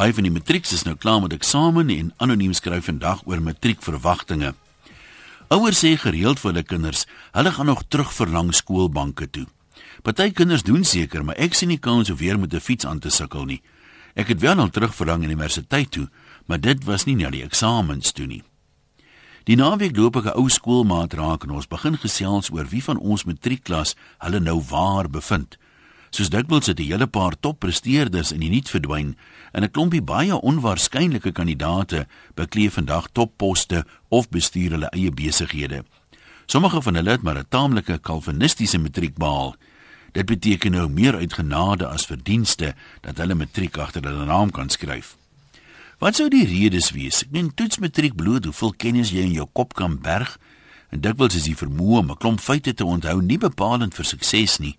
Baie van die matrieks is nou klaar met eksamen en anoniem skryf vandag oor matriekverwagtinge. Ouers sê gereeld vir hulle kinders, hulle gaan nog terug verlang skoolbanke toe. Party kinders doen seker, maar ek sien nie kans om weer met 'n fiets aan te sukkel nie. Ek het wel al terug verlang universiteit toe, maar dit was nie na die eksamens toe nie. Die naweek loop ek 'n ou skoolmaat raak en ons begin gesels oor wie van ons matriekklas hulle nou waar bevind. Soos dikwels het 'n hele paar toppresteerders in die nuut verdwyn en 'n klompie baie onwaarskynlike kandidate bekleef vandag topposte of bestuur hulle eie besighede. Sommige van hulle het maar 'n taamlike kalvinistiese matriek behaal. Dit beteken nou meer uit genade as verdienste dat hulle matriek agter hulle naam kan skryf. Wat sou die redes wees? Ek meen toets matriek bloot hoeveel kennis jy in jou kop kan berg en dikwels is die vermoë om 'n klomp feite te onthou nie bepalend vir sukses nie.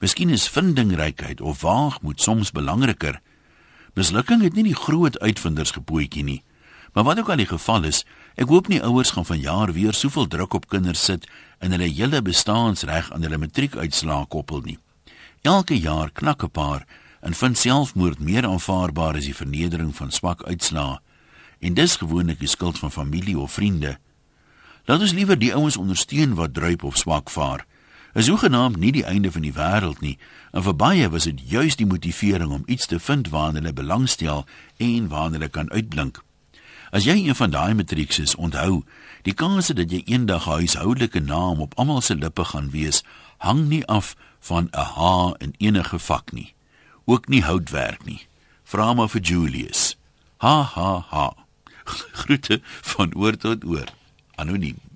Miskien is vindingrykheid of waagmoed soms belangriker. Mislukking het nie die groot uitvinders gepootjie nie. Maar wat ook al die geval is, ek hoop nie ouers gaan vanjaar weer soveel druk op kinders sit en hulle hele bestaansreg aan hulle matriekuitslae koppel nie. Elke jaar knak 'n paar en vind selfmoord meer aanvaarbaar as die vernedering van swak uitslae. En dis gewoonlik die skuld van familie of vriende. Laat ons liewer die ouens ondersteun wat druip of swak vaar. Is hoegenaamd nie die einde van die wêreld nie. En vir baie was dit juis die motivering om iets te vind waarna hulle belangstel en waarna hulle kan uitblink. As jy een van daai matrieks is, onthou, die kans dat jy eendag 'n huishoudelike naam op almal se lippe gaan wees, hang nie af van 'n H in enige vak nie. Ook nie houtwerk nie. Vra maar vir Julius. Ha ha ha. Groete van oor tot oor. Anoniem.